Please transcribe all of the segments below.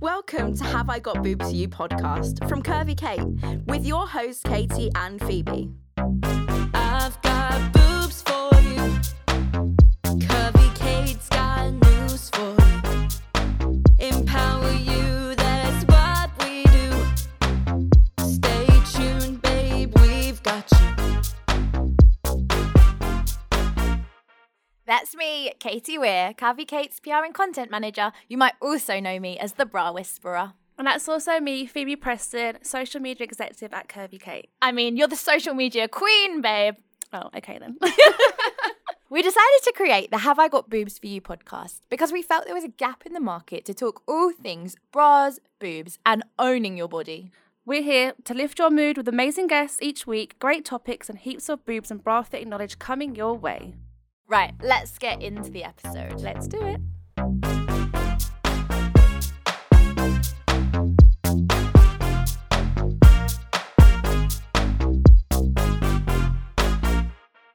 Welcome to Have I Got Boobs You podcast from Curvy Kate with your hosts Katie and Phoebe. I've got boobs for you. That's me, Katie Weir, Curvy Kate's PR and content manager. You might also know me as the Bra Whisperer. And that's also me, Phoebe Preston, social media executive at Curvy Kate. I mean, you're the social media queen, babe. Oh, okay then. We decided to create the Have I Got Boobs for You podcast because we felt there was a gap in the market to talk all things bras, boobs, and owning your body. We're here to lift your mood with amazing guests each week, great topics, and heaps of boobs and bra fitting knowledge coming your way. Right, let's get into the episode. Let's do it.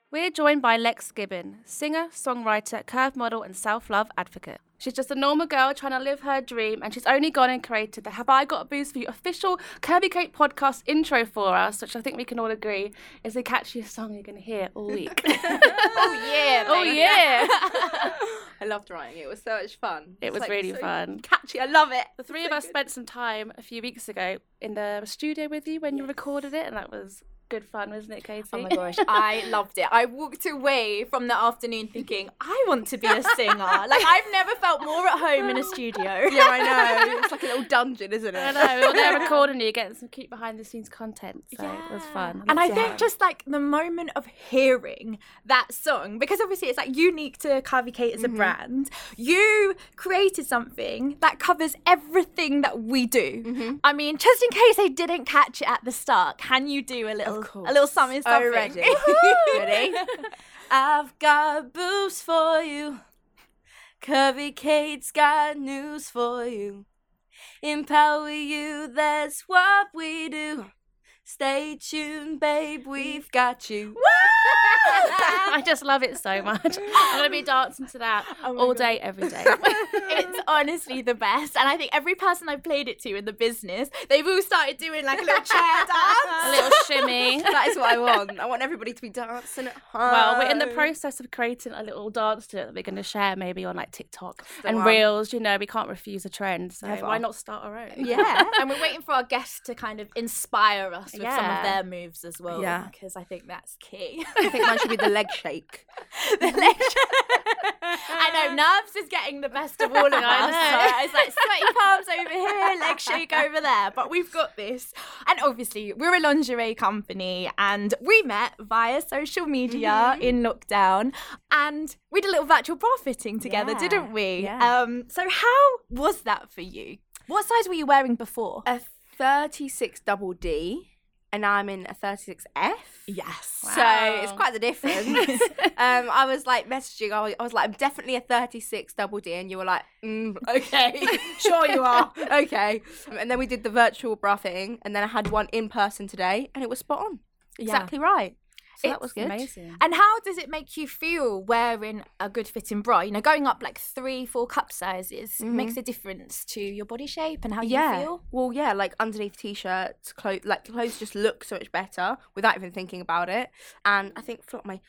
We're joined by Lex Gibbon, singer, songwriter, curve model, and self love advocate. She's just a normal girl trying to live her dream, and she's only gone and created the Have I Got a Boost for You official Curvy Kate podcast intro for us, which I think we can all agree is the catchiest song you're going to hear all week. Oh, yeah. oh, yeah. I loved writing it. It was so much fun. It was like, really so fun. Catchy. I love it. The three of us spent some time a few weeks ago in the studio with you when you recorded it, and that was good fun, wasn't it, Katie? Oh my gosh, I loved it. I walked away from the afternoon thinking, I want to be a singer. like, I've never felt more at home in a studio. Yeah, I know. It's like a little dungeon, isn't it? I know, there recording you, getting some cute behind the scenes content, so it was fun. And I Yeah. think just like the moment of hearing that song, because obviously it's like unique to Curvy Kate as a mm-hmm. brand, you created something that covers everything that we do. Mm-hmm. I mean, just in case they didn't catch it at the start, can you do a little a little something something? Oh, ready. ready? I've got boobs for you. Curvy Kate's got news for you. Empower you, that's what we do. Stay tuned, babe, we've got you. I just love it so much. I'm gonna be dancing to that oh all day, every day. it's honestly the best. And I think every person I've played it to in the business, they've all started doing like a little chair dance, a little shimmy. that is what I want. I want everybody to be dancing at home. Well, we're in the process of creating a little dance to it that we're going to share maybe on like TikTok and. Reels. You know, we can't refuse a trend, so Never. why not start our own? Yeah, and we're waiting for our guests to kind of inspire us with some of their moves as well. Yeah. because I think that's key. I think mine should be the leg shake. the leg I know nerves is getting the best of all of us. I. It's like sweaty palms over here, leg shake over there. But we've got this. And obviously, we're a lingerie company and we met via social media in lockdown and we did a little virtual bra fitting together, Yeah, didn't we? yeah. Um, so how was that for you? What size were you wearing before? A 36 double D, and I'm in a 36F. yes. Wow. So it's quite the difference. um, I was like messaging. I was, I was like, I'm definitely a 36 double D, and you were like, mm, okay, sure you are, okay. And then we did the virtual bra fitting, and then I had one in person today, and it was spot on, exactly right. So that was good. Amazing. And how does it make you feel wearing a good fitting bra? You know, going up like three, four cup sizes makes mm-hmm. a difference to your body shape and how Yeah. you feel. Well, yeah, like underneath t-shirts, clothes, like clothes just look so much better without even thinking about it. And I think for my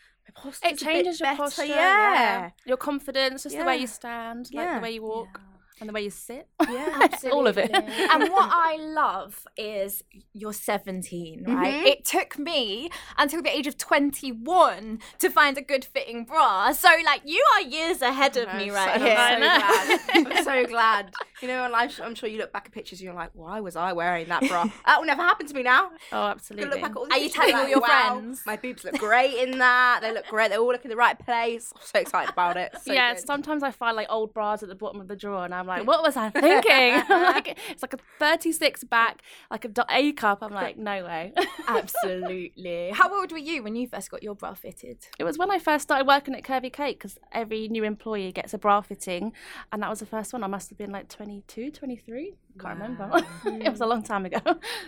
It changes your posture, Yeah, Your confidence, just the way you stand, like Yeah. the way you walk, and the way you sit. yeah. All of it. and what I love is you're 17, right? Mhm. It took me until the age of 21 to find a good fitting bra. So, like, you are years ahead of me right so, here. I'm so glad. I'm so glad. You know, I'm, I'm sure you look back at pictures and you're like, why was I wearing that bra? that will never happen to me now. Oh, absolutely. look back at all Are you telling all your wow, friends? My boobs look great in that. They look great. They all look in the right place. I'm so excited about it. So yeah, good. sometimes I find like old bras at the bottom of the drawer, and I'm like, "What was I thinking?" like, it's like a 36 back, like a A cup. I'm like, "No way." Absolutely. How old were you when you first got your bra fitted? it was when I first started working at Curvy Kate because every new employee gets a bra fitting, and that was the first one. I must have been like 22, 23. Can't remember. it was a long time ago.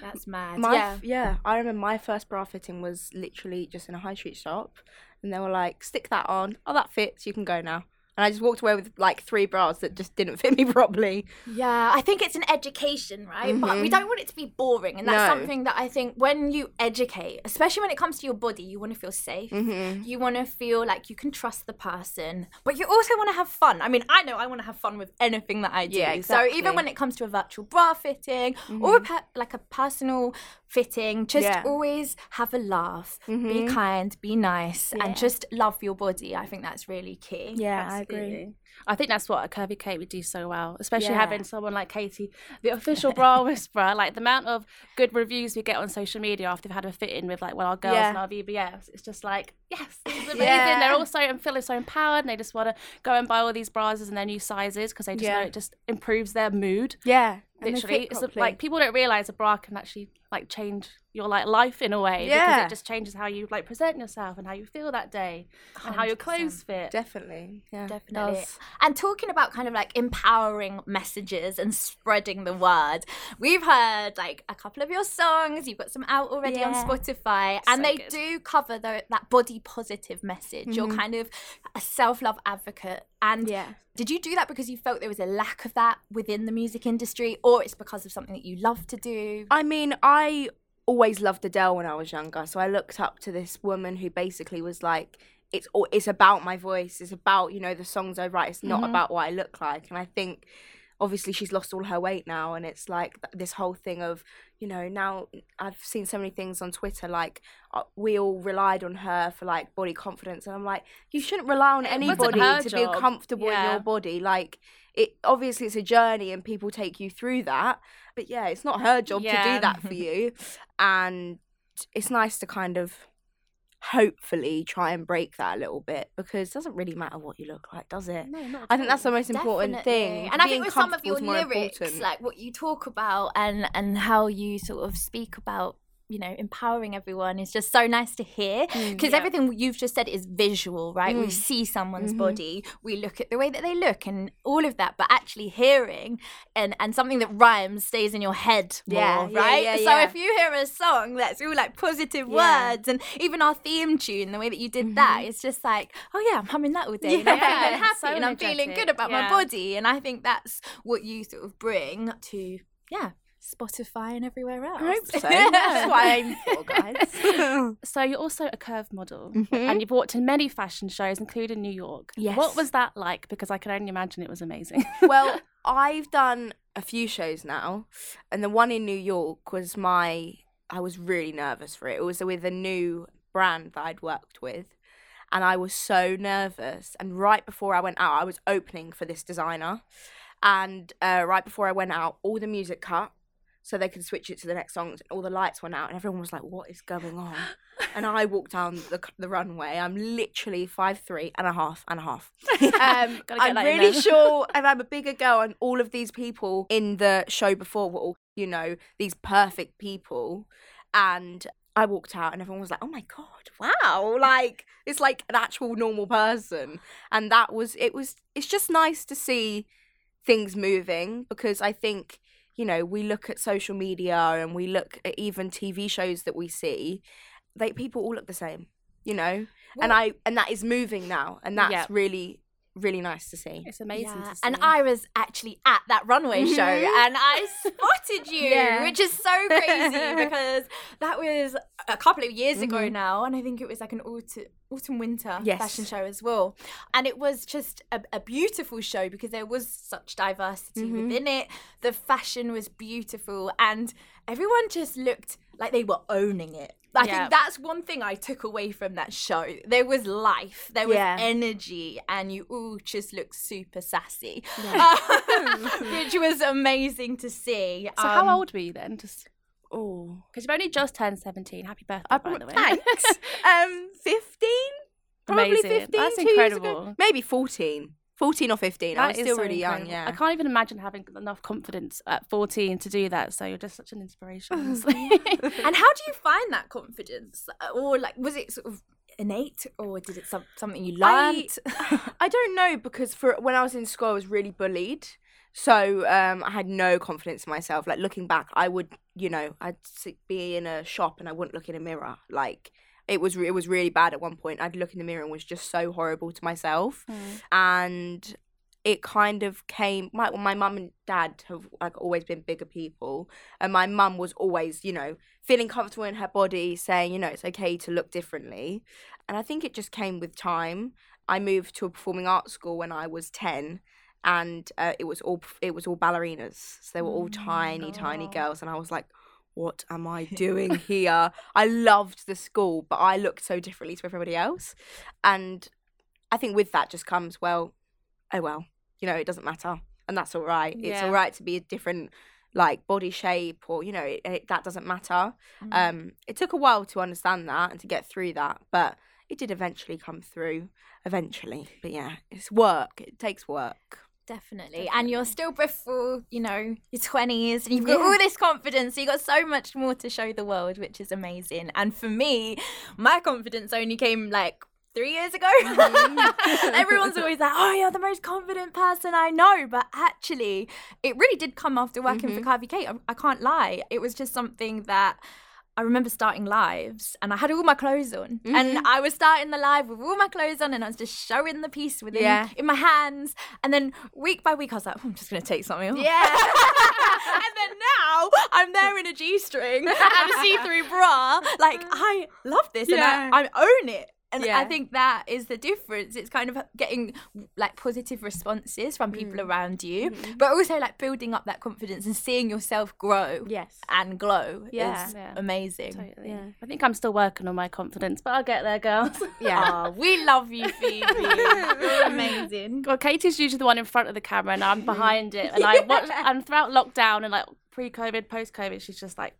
That's mad. My yeah. yeah, I remember my first bra fitting was literally just in a high street shop, and they were like, "Stick that on. Oh, that fits. You can go now." And I just walked away with like three bras that just didn't fit me properly. Yeah, I think it's an education, right? But we don't want it to be boring. And that's Mm-hmm. No. something that I think when you educate, especially when it comes to your body, you want to feel safe. Mm-hmm. You want to feel like you can trust the person, but you also want to have fun. I mean, I know I want to have fun with anything that I do. Yeah, So exactly. Mm-hmm. even when it comes to a virtual bra fitting or a pe- like a personal fitting, just Yeah. Mm-hmm. always have a laugh, be kind, be nice, and just love your body. I think that's really key. Yeah, Absolutely. I think that's what a curvy Kate would do so well, especially Yeah. having someone like Katie, the official bra whisperer. Like the amount of good reviews we get on social media after we've had a fit in with like well our girls Yeah. and our VBS. It's just like yes, this is amazing. Yeah. They're all so and feeling so empowered, and they just want to go and buy all these bras in their new sizes because they just know it just improves their mood. Yeah, Literally, it's properly. like people don't realize a bra can actually like change your like life in a way because it just changes how you like present yourself and how you feel that day and how your clothes fit. definitely, yeah, Definitely. does. And talking about kind of like empowering messages and spreading the word, we've heard like a couple of your songs. You've got some out already on Yeah. Spotify, and So they good. do cover the, that body positive message. You're mm-hmm. kind of a self love advocate. And Yeah. did you do that because you felt there was a lack of that within the music industry, or it's because of something that you love to do? I mean, I always loved Adele when I was younger, so I looked up to this woman who basically was like, "It's all, it's about my voice. It's about you know the songs I write. It's not about what I look like." And I think, obviously, she's lost all her weight now, and it's like this whole thing of you know now I've seen so many things on Twitter like uh, we all relied on her for like body confidence, and I'm like, you shouldn't rely on anybody to job. be comfortable in your body. Like it obviously it's a journey, and people take you through that. But yeah, it's not her job to do that for you. And it's nice to kind of hopefully try and break that a little bit because it doesn't really matter what you look like, does it? No, not I think that's the most important thing. Definitely. And I think with some of your lyrics, important. like what you talk about and and how you sort of speak about you know empowering everyone is just so nice to hear Mm, because everything you've just said is visual right? We see someone's Mm-hmm. body we look at the way that they look and all of that but actually hearing and and something that rhymes stays in your head more Yeah, yeah, right? yeah, so yeah. if you hear a song that's all like positive Yeah. words and even our theme tune the way that you did that it's just like oh yeah i'm humming that all day and i'm Yeah, feeling happy so and i'm feeling good about my body. And i think that's what you sort of bring to yeah spotify and everywhere else I hope so. That's what I aim for, guys. So you're also a curve model, Mhm. and you've walked in many fashion shows, including New York. Yes. What was that like? Because I can only imagine it was amazing. well, I've done a few shows now, and the one in New York was my. I was really nervous for it. It was with a new brand that I'd worked with, and I was so nervous. And right before I went out, I was opening for this designer, and uh, right before I went out, all the music cut. So they could switch it to the next songs. All the lights went out, and everyone was like, "What is going on?" And I walked down the, the runway. I'm literally five three and a half and a half. Um, I'm really sure, and I'm a bigger girl, and all of these people in the show before were all, you know, these perfect people. And I walked out, and everyone was like, "Oh my god, wow!" Like it's like an actual normal person, and that was it. Was it's just nice to see things moving because I think you know we look at social media and we look at even TV shows that we see, they people all look the same, you know, and I and that is moving now, and that's Yeah. really really nice to see. it's amazing Yeah, to see. And I was actually at that runway show and I spotted you, Yeah. which is so crazy because that was a couple of years ago Mhm. now. And I think it was like an autumn, autumn winter Yes. fashion show as well. And it was just a, a beautiful show because there was such diversity Mhm. within it. The fashion was beautiful and everyone just looked like they were owning it. I Yeah. think that's one thing I took away from that show. There was life, there was Yeah. energy, and you all just looked super sassy, Yeah. which was amazing to see. so how Um, old were you then? Just Oh, because you've only just turned 17. Happy birthday, I by the way. thanks. um, fifteen, probably Amazing. fifteen. That's two years ago. incredible. Maybe fourteen. 14 or 15. I That was still so really young, yeah. I can't even imagine having enough confidence at 14 to do that. So you're just such an inspiration. and how do you find that confidence, or like was it sort of innate, or did it some, something you I- learned? I don't know because for when I was in school, I was really bullied. So um, I had no confidence in myself. Like looking back, I would, you know, I'd be in a shop and I wouldn't look in a mirror. Like it was it was really bad at one point. I'd look in the mirror and was just so horrible to myself, Mm. and it kind of came. My my mum and dad have like always been bigger people, and my mum was always you know feeling comfortable in her body, saying you know it's okay to look differently, and I think it just came with time. I moved to a performing arts school when I was ten. And uh, it was all it was all ballerinas. So they were all tiny, tiny girls, and I was like, what am I doing here? I loved the school, but I looked so differently to everybody else. And I think with that just comes, well, oh well, you know, it doesn't matter. And that's all right. It's all right to be a different like body shape or, you know, it, it, that doesn't matter. Um, it took a while to understand that and to get through that, but it did eventually come through. Eventually. But yeah, it's work. It takes work. Definitely. And you're still before, you know, your 20s and you've got all this confidence. So you've got so much more to show the world, which is amazing. And for me, my confidence only came like three years ago. Mm-hmm. Everyone's always like, oh, you're the most confident person I know. But actually, it really did come after working for mm-hmm. Curvy Kate. I, I can't lie. It was just something that. I remember starting lives and I had all my clothes on. And mm-hmm. I was starting the live with all my clothes on and I was just showing the piece within Yeah. in my hands. And then week by week I was like, oh, I'm just gonna take something off. Yeah. and then now I'm there in a G string and a see-through bra. Like I love this Yeah. and I, I own it. And I think that is the difference. It's kind of getting like positive responses from people Mm. around you, Mm-hmm. but also like building up that confidence and seeing yourself grow yes. and glow Yeah. is Yeah. amazing. Totally. Yeah. I think I'm still working on my confidence, but I'll get there, girls. Yeah. Aw, we love you, Phoebe. You're amazing. Well, Katie's usually the one in front of the camera, and I'm behind it. And I watch, and throughout lockdown and like pre-COVID, post-COVID, she's just like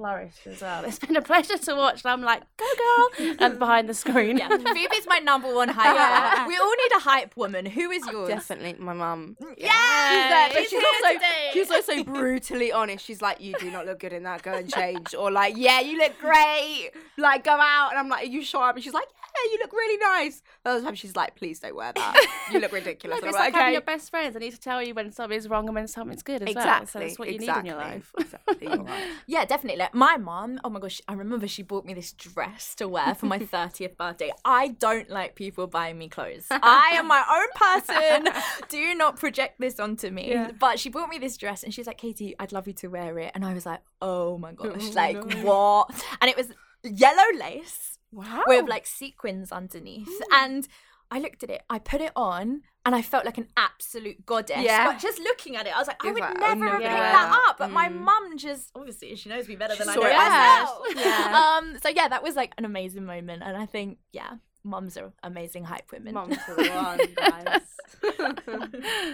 flourished as well. It's been a pleasure to watch. And I'm like, go girl, and behind the screen. Yeah, Phoebe's my number one hype. Yeah. We all need a hype woman. Who is yours? Definitely my mum. Yeah, She's there, but she's she's also today. she's also brutally honest. She's like, "You do not look good in that. Go and change." Or like, "Yeah, you look great. Like, go out." And I'm like, "Are you sure?" And she's like, "Yeah, you look really nice." The other time she's like, "Please don't wear that. You look ridiculous." Like, it's I'm like like, having "Okay." your best friends. I need to tell you when something's wrong and when something's good as well. Exactly. So that's what you exactly. need in your life. exactly. Right. Yeah, definitely. Like my mom, oh my gosh, I remember she bought me this dress to wear for my 30th birthday. I don't like people buying me clothes. I am my own person. Do not project this onto me. Yeah. But she bought me this dress and she's like, Katie, I'd love you to wear it. And I was like, oh my gosh, Oh, like no. what? And it was yellow lace Wow. with like sequins underneath. And I looked at it, I put it on, and I felt like an absolute goddess. Yeah. But just looking at it, I was like, I would like, oh, never have picked that up. But my Mm. mum just obviously she knows me better than I saw know it myself. Yeah. Um. So yeah, that was like an amazing moment, and I think yeah, mums are amazing hype women. Mums are the one, guys.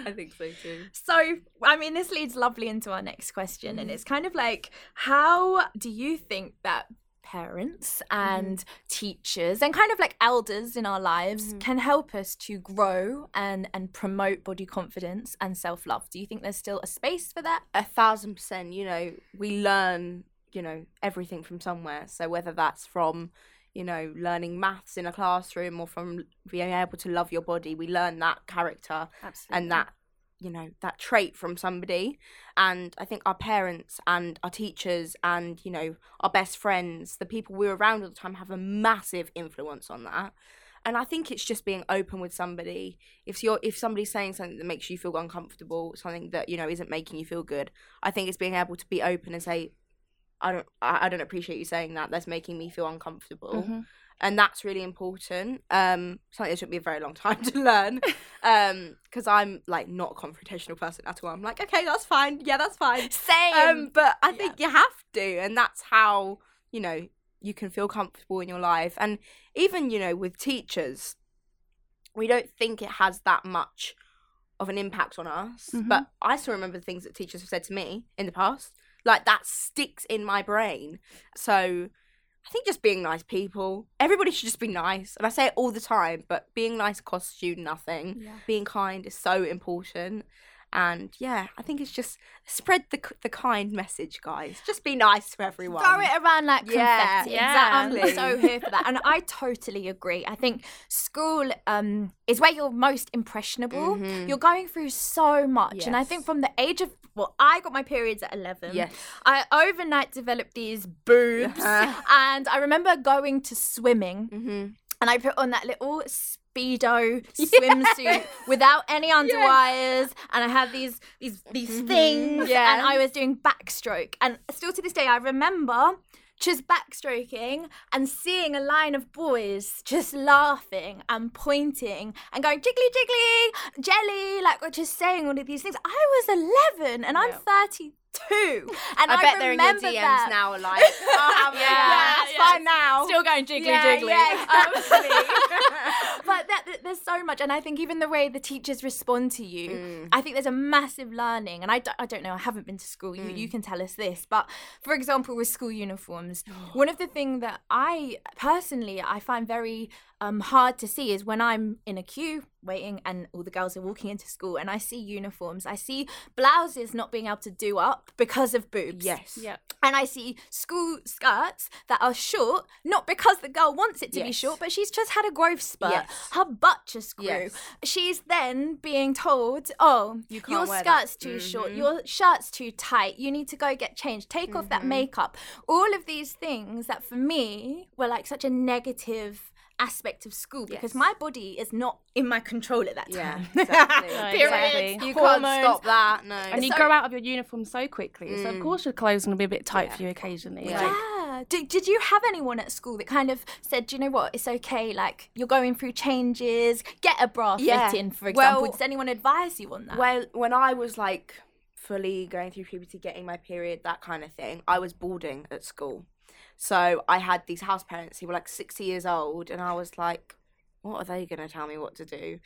I think so too. So, I mean, this leads lovely into our next question, and it's kind of like, how do you think that parents mm-hmm. and teachers and kind of like elders in our lives mm-hmm. can help us to grow and and promote body confidence and self-love? Do you think there's still a space for that? a thousand percent you know we learn you know everything from somewhere so whether that's from you know learning maths in a classroom or from being able to love your body we learn that character Absolutely. and that you know that trait from somebody. And i think our parents and our teachers and you know our best friends the people we're around all the time have a massive influence on that. And i think it's just being open with somebody. If you're if somebody's saying something that makes you feel uncomfortable something that you know isn't making you feel good i think it's being able to be open and say i don't i, don't appreciate you saying that. That's making me feel uncomfortable. Mhm. And that's really important. Um, something that took me a very long time to learn, um, because I'm like not a confrontational person at all. I'm like, okay, that's fine. Yeah, that's fine. Same. Um, but I think you have to, and that's how you know you can feel comfortable in your life. And even you know with teachers, we don't think it has that much of an impact on us. Mhm. But I still remember the things that teachers have said to me in the past. Like that sticks in my brain. So I think just being nice people. Everybody should just be nice. And I say it all the time, but being nice costs you nothing. Yeah. Being kind is so important. And yeah, I think it's just spread the the kind message, guys. Just be nice to everyone. Throw it around like confetti. Yeah, Exactly. I'm so here for that. And I totally agree. I think school um, is where you're most impressionable. You're going through so much. And I think from the age of, well, I got my periods at 11. Yes. I overnight developed these boobs. Uh-huh. And I remember going to swimming Mm-hmm. and I put on that little speedo swimsuit without any underwires and I had these these these mm-hmm. things Yeah. and I was doing backstroke. And still to this day I remember just backstroking and seeing a line of boys just laughing and pointing and going jiggly jiggly jelly like we're just saying all of these things. I was 11 and I'm 32 and I, I, bet they're in your DMs that. now, like, oh, how many- Yeah, that's yeah. fine now. Still going jiggly Yeah, jiggly. yeah, Um, but that, that- there's so much, and I think even the way the teachers respond to you, Mm. I think there's a massive learning. And I, d- I don't know, I haven't been to school. You, Mm. you can tell us this, but for example, with school uniforms, one of the things that I personally I find very um, hard to see is when I'm in a queue waiting and all the girls are walking into school and I see uniforms, I see blouses not being able to do up because of boobs. yes. Yeah. And I see school skirts that are short, not because the girl wants it to be short, but she's just had a growth spurt. Yes. Her butt just grew. Yes. She's then being told, oh, You your wear that." skirt's too short, Mhm. your shirt's too tight, you need to go get changed, take off Mm-hmm. that makeup. All of these things that for me were like such a negative aspect of school because Yes. my body is not in my control at that Yeah, time. exactly. No, exactly. You hormones. can't stop that. No. And you So- grow out of your uniform so quickly, so of Mm. course your clothes are gonna be a bit tight Yeah. for you occasionally. Yeah. Like, Yeah. Did, did you have anyone at school that kind of said, do you know what, it's okay, like you're going through changes, get a bra Yeah. fit in, for example. Well- Does anyone advise you on that? Well, when I was like fully going through puberty, getting my period, that kind of thing, I was boarding at school. So I had these house parents who were like 60 years old, and I was like, what are they going to tell me what to do?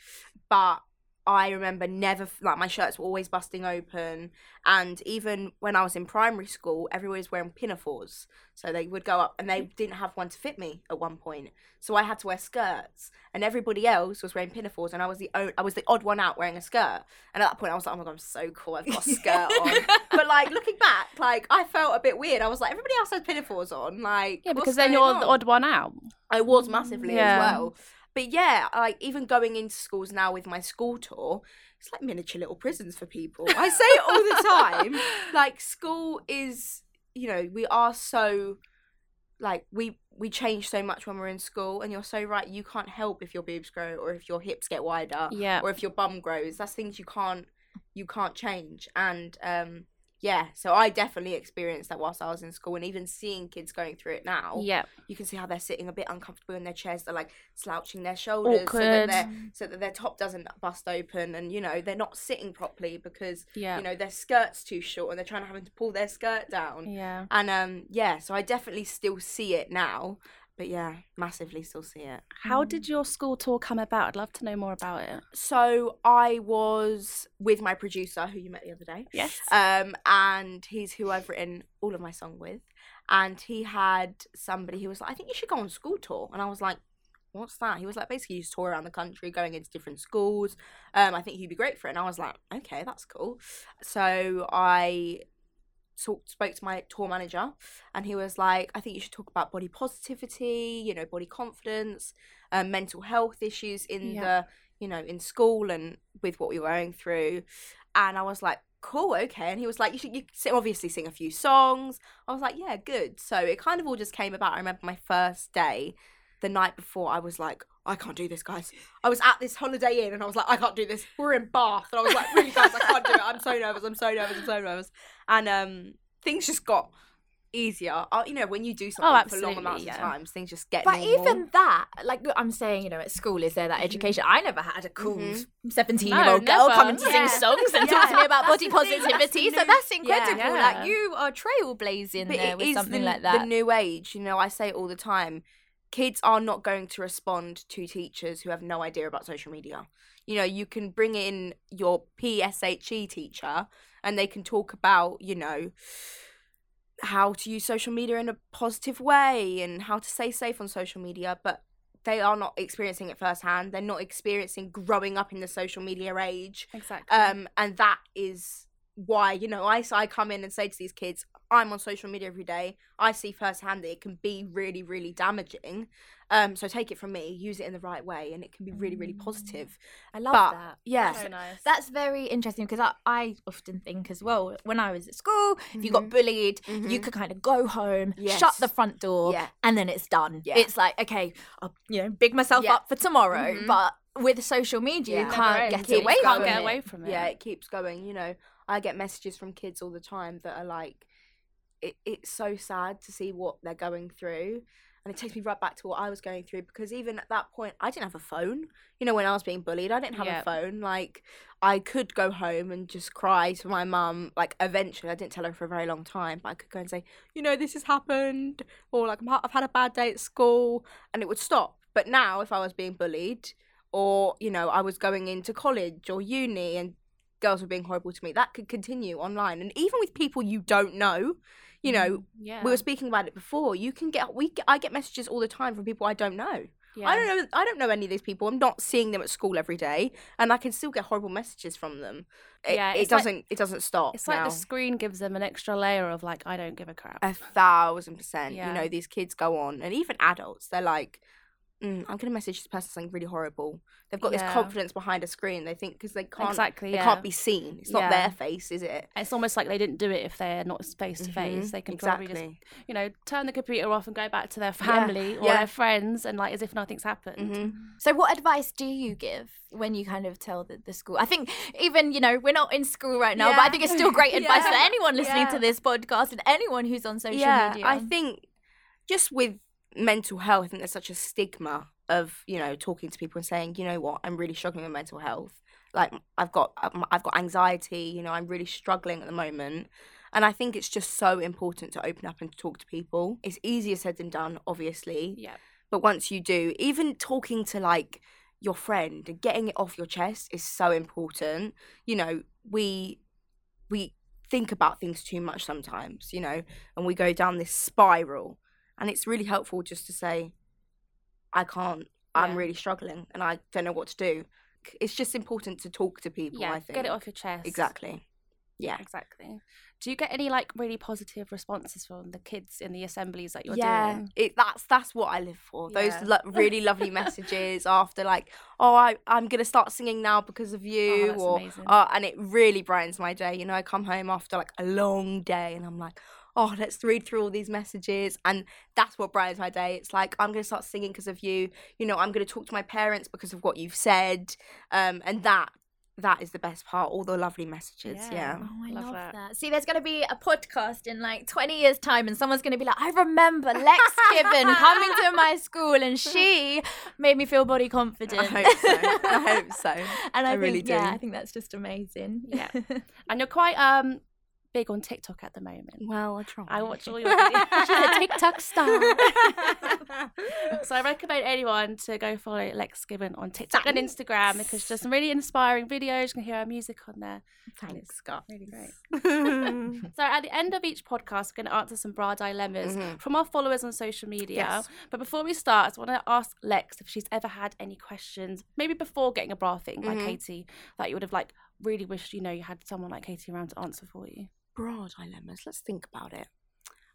But I remember never, like, my shirts were always busting open. And even when I was in primary school, everyone was wearing pinafores. So they would go up, and they mm. didn't have one to fit me at one point. So I had to wear skirts, and everybody else was wearing pinafores, and I was the o- I was the odd one out wearing a skirt. And at that point, I was like, "Oh my god, I'm so cool! I've got a skirt on." but like looking back, like I felt a bit weird. I was like, everybody else has pinafores on, like yeah, because then you're the odd one out. I was massively Yeah. as well. But yeah, like even going into schools now with my school tour, it's like miniature little prisons for people. I say it all the time. Like school is, you know, we are so like we we change so much when we're in school and you're so right you can't help if your boobs grow or if your hips get wider Yeah. or if your bum grows that's things you can't you can't change and um yeah so i definitely experienced that whilst i was in school and even seeing kids going through it now Yeah. you can see how they're sitting a bit uncomfortable in their chairs. They're like slouching their shoulders so that, Awkward. their, so that their top doesn't bust open, and you know they're not sitting properly because Yeah. you know their skirt's too short and they're trying to having to pull their skirt down. Yeah. And um, yeah, so I definitely still see it now, but yeah, massively still see it. How did your school tour come about? I'd love to know more about it. So I was with my producer, who you met the other day. Yes. um, and he's who I've written all of my song with. And he had somebody who was like, I think you should go on school tour. And I was like, what's that? He was like, basically, you just tour around the country, going into different schools. Um, I think he'd be great for it. And I was like, okay, that's cool. So I talk, spoke to my tour manager, and he was like, I think you should talk about body positivity, you know, body confidence, um, mental health issues in Yeah. the, you know, in school and with what we were going through. And I was like, cool, okay. And he was like, you should you should obviously sing a few songs. I was like, yeah, good. So it kind of all just came about. I remember my first day, the night before, I was like, I can't do this, guys. I was at this holiday inn and I was like, I can't do this. We're in Bath. And I was like, really, guys, I can't do it. I'm so nervous. I'm so nervous. I'm so nervous. And um, things just got easier. Uh, you know, when you do something for long amounts yeah. of times, things just get But normal. even that, like I'm saying, you know, at school, is there Mm-hmm. that education? I never had a cool Mhm. 17 year No, old girl coming to Yeah. sing songs and Yeah. talk to me about That's body thing, that's positivity. so that's incredible. Like you are trailblazing but there it with something the, like that. the new age. You know, I say it all the time. Kids are not going to respond to teachers who have no idea about social media. You know, you can bring in your PSHE teacher and they can talk about, you know, how to use social media in a positive way and how to stay safe on social media. But they are not experiencing it firsthand. They're not experiencing growing up in the social media age. Exactly. Um, and that is why you know I I come in and say to these kids, I'm on social media every day. I see firsthand that it can be really really damaging. Um, so take it from me, use it in the right way, and it can be really really positive. I love But that. yeah, so nice. That's very interesting because I, I often think as well when I was at school, if you got bullied, you could kind of go home, shut the front door, Yeah. and then it's done. Yeah. It's like, okay, I'll you know, big myself Yeah. up for tomorrow. Mhm. But with social media, you can't get. Keeps away can't get away from it. Yeah, it keeps going. You know, I get messages from kids all the time that are like, it, it's so sad to see what they're going through. And it takes me right back to what I was going through because even at that point, I didn't have a phone. You know, when I was being bullied, I didn't have Yeah. a phone. Like, I could go home and just cry to my mum. Like, eventually, I didn't tell her for a very long time, but I could go and say, you know, this has happened, or like, I've had a bad day at school, and it would stop. But now, if I was being bullied, or, you know, I was going into college or uni and girls were being horrible to me, that could continue online. And even with people you don't know, you know, yeah. we were speaking about it before. You can get we I get messages all the time from people I don't know. yeah. I don't know I don't know any of these people. I'm not seeing them at school every day, and I can still get horrible messages from them. It, Yeah, it doesn't it doesn't stop. It's like the screen gives them an extra layer of like, I don't give a crap. a thousand percent. Yeah. You know, these kids go on, and even adults, they're like, mm, "I'm gonna message this person something really horrible." They've got Yeah. this confidence behind a screen. They think because they can't Exactly, they yeah. can't be seen. It's not Yeah. their face, is it? It's almost like they didn't do it if they're not face to face. Mhm, They can probably just, exactly. you know, turn the computer off and go back to their family or yeah. their friends and like as if nothing's happened. Mhm. So, what advice do you give when you kind of tell the, the school? I think even you know we're not in school right now, but I think it's still great advice for anyone listening to this podcast and anyone who's on social yeah, media. I think just with mental health, I think there's such a stigma of you know talking to people and saying, you know what, I'm really struggling with mental health. Like I've got um, I've got anxiety. You know, I'm really struggling at the moment. And I think it's just so important to open up and talk to people. It's easier said than done, obviously. Yeah. But once you do, even talking to like your friend and getting it off your chest is so important. You know, we we think about things too much sometimes, you know, and we go down this spiral. And it's really helpful just to say, I can't, I'm really struggling and I don't know what to do. It's just important to talk to people, Yeah, I think. get it off your chest. Exactly. Yeah. Exactly. Do you get any like really positive responses from the kids in the assemblies that you're yeah, doing? it that's that's what I live for. Yeah. Those lo- really lovely messages after like, oh, I I'm gonna start singing now because of you, Oh, that's or amazing. uh, and it really brightens my day. You know, I come home after like a long day, and I'm like, oh, let's read through all these messages, and that's what brightens my day. It's like I'm gonna start singing because of you. You know, I'm gonna talk to my parents because of what you've said, um, and that that is the best part. All the lovely messages. Yeah. Yeah. Oh, I Love love, that. that. See, there's going to be a podcast in like 20 years' time, and someone's going to be like, I remember Lex Gibbon coming to my school, and she made me feel body confident. I hope so. I hope so. and I, I think, really yeah. I think that's just amazing. Yeah. And you're quite um big on TikTok at the moment. Well, I try. I watch all your videos. TikTok star. so I recommend anyone to go follow Lex Gibbon on TikTok and Instagram because there's some really inspiring videos. You can hear her music on there. Thanks, Scott. Really great. So at the end of each podcast, we're going to answer some bra dilemmas Mhm. from our followers on social media. Yes. But before we start, I just want to ask Lex if she's ever had any questions, maybe before getting a bra fitting by Mhm. Katie, that you would have like really wished you know you had someone like Katie around to answer for you. Bra dilemmas. Let's think about it.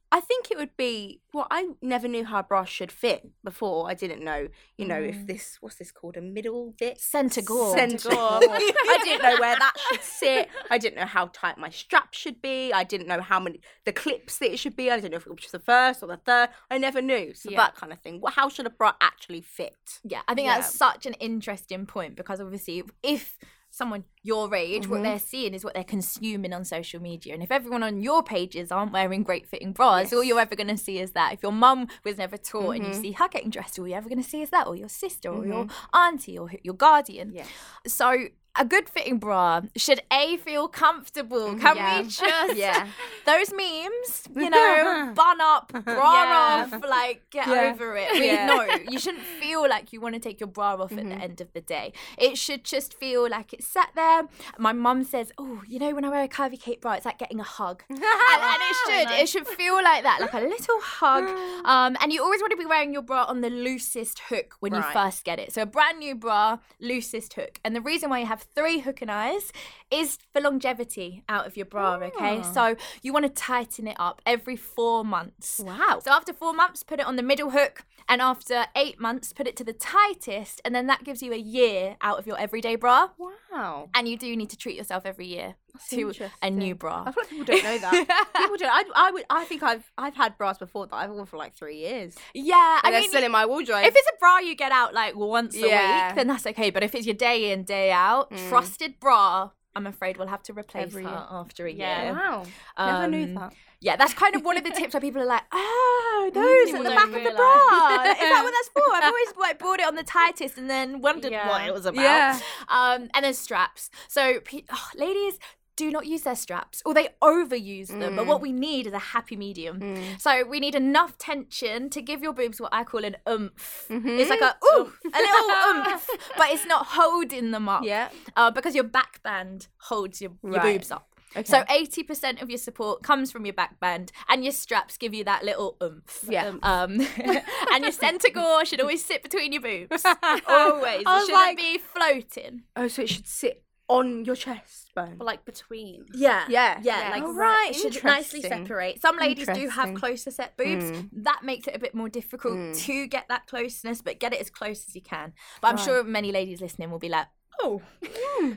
I think it would be well. I never knew how a bra should fit before. I didn't know, you know, if mm. this what's this called a middle bit Centre gore. Centre gore. I didn't know where that should sit. I didn't know how tight my strap should be. I didn't know how many the clips that it should be. I didn't know if it was the first or the third. I never knew. So Yeah. that kind of thing. Well, how should a bra actually fit? Yeah, I think Yeah. that's such an interesting point because obviously, if someone your age, what Mhm. they're seeing is what they're consuming on social media. And if everyone on your pages aren't wearing great fitting bras, all you're ever going to see is that. If your mum was never taught and you Mhm. see her getting dressed, all you're ever going to see is that, or your sister, or your Mm-hmm. auntie, or your guardian. Yes. So, a good fitting bra should A, feel comfortable. Can Yeah. we just. Yeah. Those memes you know, bun up, bra Yeah. off, like get over it. We. No, you shouldn't feel like you want to take your bra off at the end of the day. It should just feel like it's sat there. My mum says, "Oh, you know, when I wear a curvy Kate bra, it's like getting a hug," and, and it should. It should feel like that, like a little hug. Um, and you always want to be wearing your bra on the loosest hook when you first get it. So a brand new bra, loosest hook. And the reason why you have three hook and eyes is for longevity out of your bra, okay? Ah. So you want to tighten it up every four months. Wow. So after four months, put it on the middle hook. And after eight months, put it to the tightest. And then that gives you a year out of your everyday bra. Wow. And you do need to treat yourself every year to a new bra. I feel like people don't know that. people don't. I, I, would, I think I've I've had bras before that I've worn for like three years. Yeah, And I they're mean, still in my wardrobe. If it's a bra you get out like once a week, then that's okay. But if it's your day in, day out, trusted bra, I'm afraid we'll have to replace Every her year. after a Yeah. year. wow. Never knew Um, that. Yeah, that's kind of one of the tips where people are like, oh, those People at the back of the bra. Is that what that's for? I've always like bought it on the tightest and then wondered Yeah. what it was about. Yeah. Um, and then straps. So, oh, ladies, do not use their straps or they overuse them. But what we need is a happy medium. So we need enough tension to give your boobs what I call an oomph. It's like a ooh, a little oomph, but it's not holding them up. Yeah. Uh, because your back band holds your, your Right. boobs up. Okay. So 80% of your support comes from your back band, and your straps give you that little oomph. Yeah. Um, and your centre gore should always sit between your boobs. Always. It shouldn't like- be floating. Oh, so it should sit on your chest bone. Or like between. Yeah. Yeah. Yeah, Yeah. like Oh, right. right, It should nicely separate. Some ladies do have closer set boobs. Hmm. That makes it a bit more difficult hmm. to get that closeness, but get it as close as you can. But I'm sure many ladies listening will be like, oh,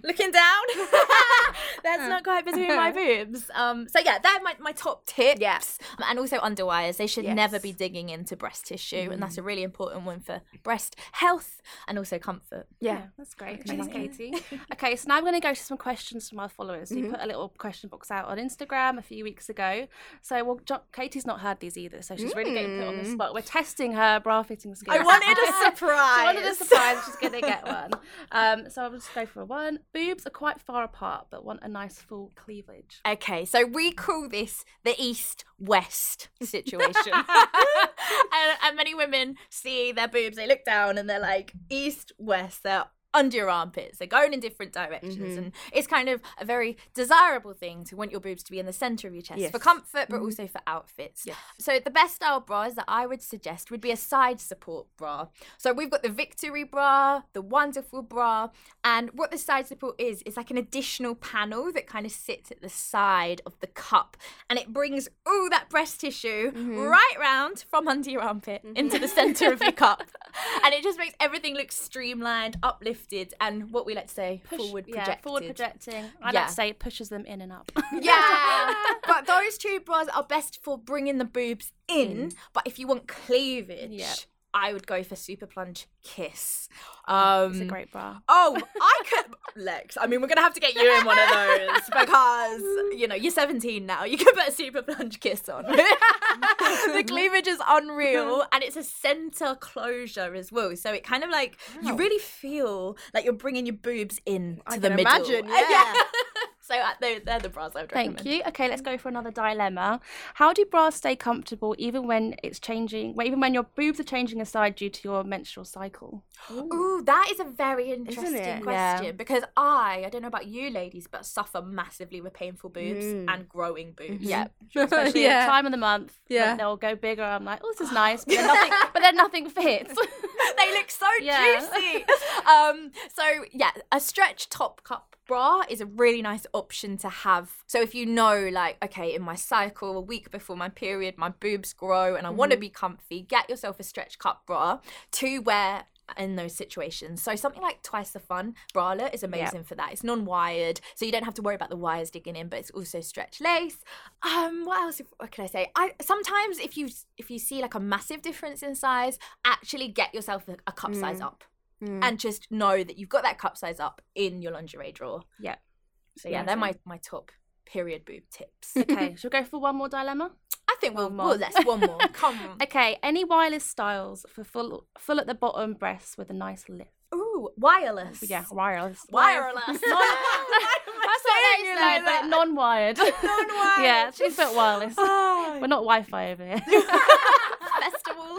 looking down. That's not quite between my boobs. Um, so yeah, they're my, my top tips. Yes. And also underwires. They should never be digging into breast tissue. And that's a really important one for breast health and also comfort. Yeah. That's great. Thanks, Katie. okay, so now I'm going to go to some questions from our followers. We put a little question box out on Instagram a few weeks ago. So, well, jo- Katie's not heard these either, so she's really getting put on the spot. We're testing her bra fitting skills. I wanted a surprise. She wanted a surprise. She's going to get one. Um, so I'll just go for a one. Boobs are quite far apart, but want a nice full cleavage. Okay, so we call this the east west situation. and, and many women see their boobs, they look down and they're like, east west, they're under your armpits, they're going in different directions. Mm-hmm. And it's kind of a very desirable thing to want your boobs to be in the center of your chest Yes. for comfort, but mm-hmm. also for outfits. So the best style bras that I would suggest would be a side support bra. So we've got the Victory bra, the Wonderful bra, and what the side support is is like an additional panel that kind of sits at the side of the cup, and it brings all that breast tissue mm-hmm. right round from under your armpit into the center of your cup, and it just makes everything look streamlined, uplifted, and what we like to say forward yeah, forward projecting. I Yeah. like to say it pushes them in and up. Yeah, but those two bras are best for bringing the boobs in. But if you want cleavage, Yeah. I would go for Super Plunge Kiss. Um, it's a great bra. Oh, I could, Lex. I mean, we're gonna have to get you in one of those because you know you're 17 now. You can put a Super Plunge Kiss on. the cleavage is unreal, and it's a center closure as well. So it kind of like you really feel like you're bringing your boobs in to I the can middle. imagine, Uh, yeah. So uh, they're, they're the bras I would Thank you. Okay, let's go for another dilemma. How do bras stay comfortable even when it's changing, well, even when your boobs are changing aside due to your menstrual cycle? Ooh, that is a very interesting question Yeah. because I, I don't know about you ladies, but suffer massively with painful boobs Mm. and growing boobs. Yeah, especially Yeah. at time of the month. Yeah. when they'll go bigger. I'm like, oh, this is nice, but then nothing, but then nothing fits. they look so Yeah. juicy. um, so yeah, a stretch top cup bra is a really nice option to have. So if you know, like, okay, in my cycle, a week before my period, my boobs grow and I want to be comfy, get yourself a stretch cup bra to wear in those situations. So something like Twice the Fun bralette is amazing for that. It's non-wired, so you don't have to worry about the wires digging in, but it's also stretch lace. Um, what else? What can I say? I sometimes if you if you see like a massive difference in size, actually get yourself a, a cup Mm. size up, Mm. and just know that you've got that cup size up in your lingerie drawer. yeah. So yeah, they're my my top period boob tips. Okay, shall we go for one more dilemma? I think we'll, One more. we'll let's one more. Come on. Okay, any wireless styles for full full at the bottom breasts with a nice lift? Ooh, wireless. Yeah, wireless. wireless. That's That's what they say, like but non-wired. Non-wired. yeah, she's a bit wireless. Oh. We're not Wi-Fi over here.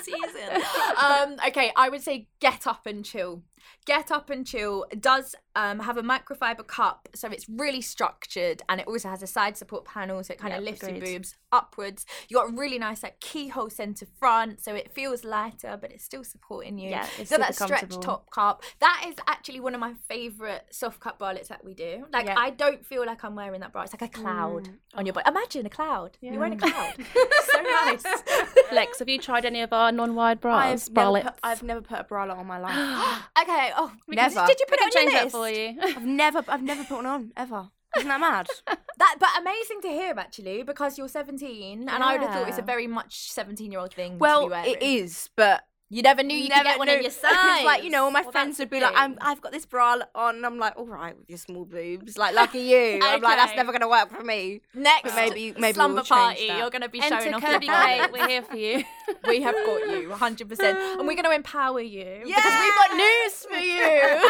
Season. um, okay, I would say get up and chill. Get up and chill does um, have a microfiber cup, so it's really structured, and it also has a side support panel, so it kind of Yep, lifts agreed. your boobs upwards. You got a really nice like keyhole centre front, so it feels lighter, but it's still supporting you. Yeah, it's so that stretch top cup. That is actually one of my favourite soft cup bralettes that we do. Like Yeah. I don't feel like I'm wearing that bra. It's like a cloud on your body. Imagine a cloud. You're wearing a Yeah. cloud. so nice. Lex, have you tried any of our non-wired bras? I've never, put, I've never put a bralette on my life. Okay. Oh, Never. Did you put it on change your that for you. I've never, I've never put one on ever. Isn't that mad? That, but amazing to hear actually, because you're 17, and I would have thought it's a very much 17 year old thing. to well, be wearing. it is, but You never knew you could never get one knew- in your size. Like you know, all my Well, friends would be like, I'm, "I've got this bra on," and I'm like, "All right, with your small boobs, like lucky you." I'm like, "That's never gonna work for me." next But maybe- maybe slumber we'll party, that. you're going to be Enter showing off Kirby your Kate. We're here for you. We have got you 100%. And we're going to empower you. Because we've got news for you.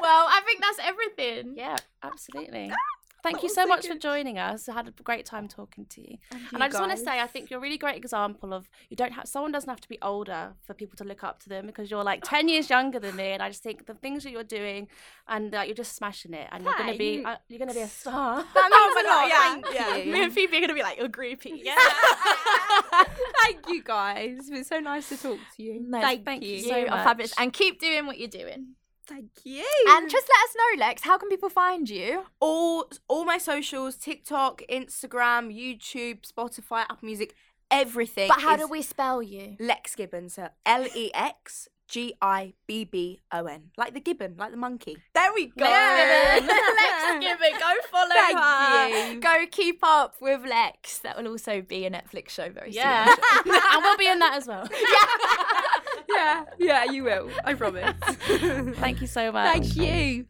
well, I think that's everything. Yeah, absolutely. Thank you so much for joining us. I had a great time talking to you. and I just want to say, I think you're a really great example of you don't have someone doesn't have to be older for people to look up to them because you're like ten years younger than me, and I just think the things that you're doing and uh, you're just smashing it, and you're gonna be Thanks. uh, you're gonna be a star. That Oh means a lot. Yeah, Thank yeah. you. Me and Phoebe are going to be like your groupie. Yeah. Thank you guys. It's been so nice to talk to you. No, Thank- thank you so are much. fabulous. And keep doing what you're doing. Thank you. And just let us know, Lex, how can people find you? all all my socials, TikTok, Instagram, YouTube, Spotify, Apple Music, everything. But how do we spell you? Lex Gibbon? So L E X G I B B O N, like the gibbon, like the monkey. There we go. Yeah. Lex Gibbon. Go follow Thank her. you. Go keep up with Lex. That will also be a Netflix show very Yeah, soon. and we'll be in that as well. yeah, yeah, yeah, you will. I promise. Thank you so much. Thank you.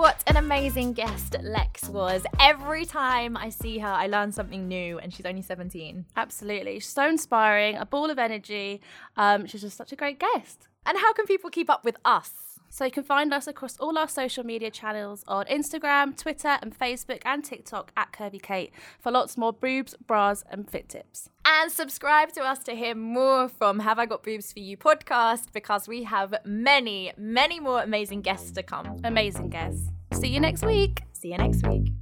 What an amazing guest Lex was. Every time I see her, I learn something new, and she's only 17. Absolutely, she's so inspiring, a ball of energy. Um, she's just such a great guest. And how can people keep up with us? So you can find us across all our social media channels on Instagram, Twitter, and Facebook and TikTok at Curvy Kate for lots more boobs, bras, and fit tips. And subscribe to us to hear more from Have I Got Boobs For You podcast because we have many, many more amazing guests to come. Amazing guests. See you next week. See you next week.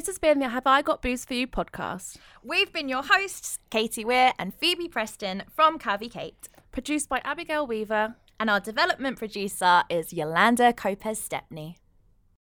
This has been the Have I Got Boobs For You podcast, We've been your hosts, Katie Weir and Phoebe Preston from Curvy Kate. produced by Abigail Weaver. And our development producer is Yolanda Copez Stepney.